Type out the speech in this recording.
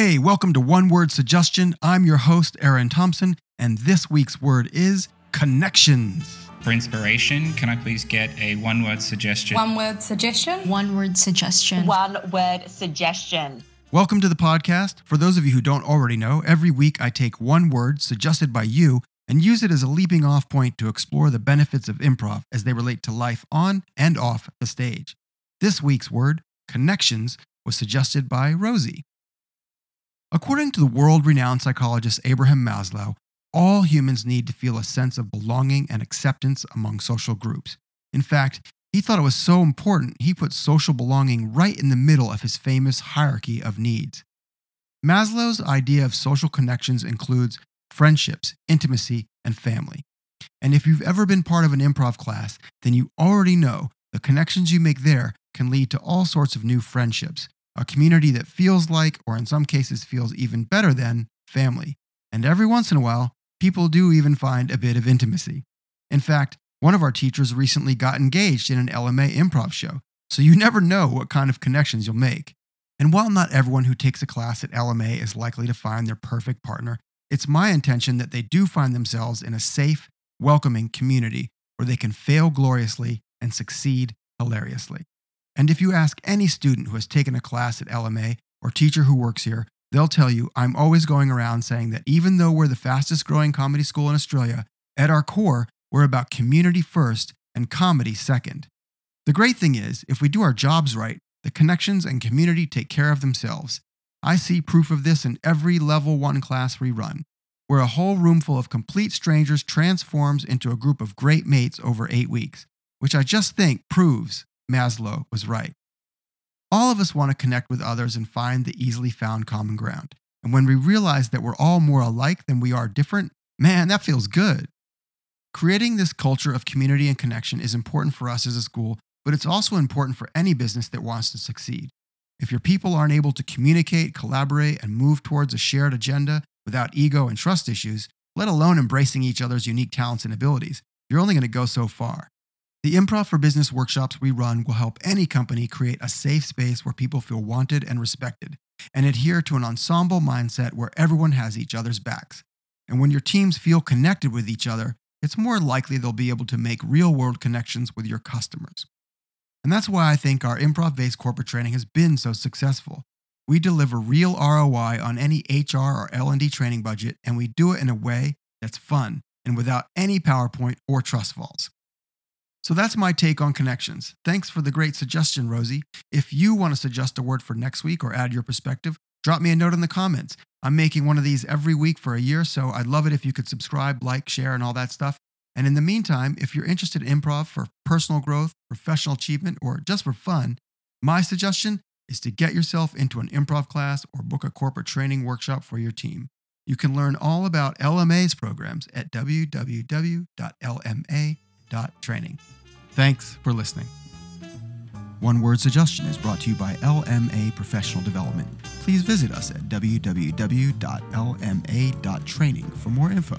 Hey, welcome to One Word Suggestion. I'm your host, Aaron Thompson, and this week's word is connections. For inspiration, can I please get a one word suggestion? One word suggestion. One word suggestion. One word suggestion. Welcome to the podcast. For those of you who don't already know, every week I take one word suggested by you and use it as a leaping off point to explore the benefits of improv as they relate to life on and off the stage. This week's word, connections, was suggested by Rosie. According to the world renowned psychologist Abraham Maslow, all humans need to feel a sense of belonging and acceptance among social groups. In fact, he thought it was so important he put social belonging right in the middle of his famous hierarchy of needs. Maslow's idea of social connections includes friendships, intimacy, and family. And if you've ever been part of an improv class, then you already know the connections you make there can lead to all sorts of new friendships, a community that feels like, or in some cases feels even better than, family. And every once in a while, people do even find a bit of intimacy. In fact, one of our teachers recently got engaged in an LMA improv show, so you never know what kind of connections you'll make. And while not everyone who takes a class at LMA is likely to find their perfect partner, it's my intention that they do find themselves in a safe, welcoming community where they can fail gloriously and succeed hilariously. And if you ask any student who has taken a class at LMA or teacher who works here, they'll tell you I'm always going around saying that even though we're the fastest growing comedy school in Australia, at our core, we're about community first and comedy second. The great thing is, if we do our jobs right, the connections and community take care of themselves. I see proof of this in every level one class we run, where a whole room full of complete strangers transforms into a group of great mates over eight weeks, which I just think proves Maslow was right. All of us want to connect with others and find the easily found common ground. And when we realize that we're all more alike than we are different, man, that feels good. Creating this culture of community and connection is important for us as a school, but it's also important for any business that wants to succeed. If your people aren't able to communicate, collaborate, and move towards a shared agenda without ego and trust issues, let alone embracing each other's unique talents and abilities, you're only going to go so far. The Improv for Business workshops we run will help any company create a safe space where people feel wanted and respected, and adhere to an ensemble mindset where everyone has each other's backs. And when your teams feel connected with each other, it's more likely they'll be able to make real world connections with your customers. And that's why I think our improv based corporate training has been so successful. We deliver real ROI on any HR or L&D training budget and we do it in a way that's fun and without any PowerPoint or trust falls. So that's my take on connections. Thanks for the great suggestion, Rosie. If you want to suggest a word for next week or add your perspective, drop me a note in the comments. I'm making one of these every week for a year, so I'd love it if you could subscribe, like, share, and all that stuff. And in the meantime, if you're interested in improv for personal growth, professional achievement, or just for fun, my suggestion is to get yourself into an improv class or book a corporate training workshop for your team. You can learn all about LMA's programs at www.lma.training. Thanks for listening. One Word Suggestion is brought to you by LMA Professional Development. Please visit us at www.lma.training for more info.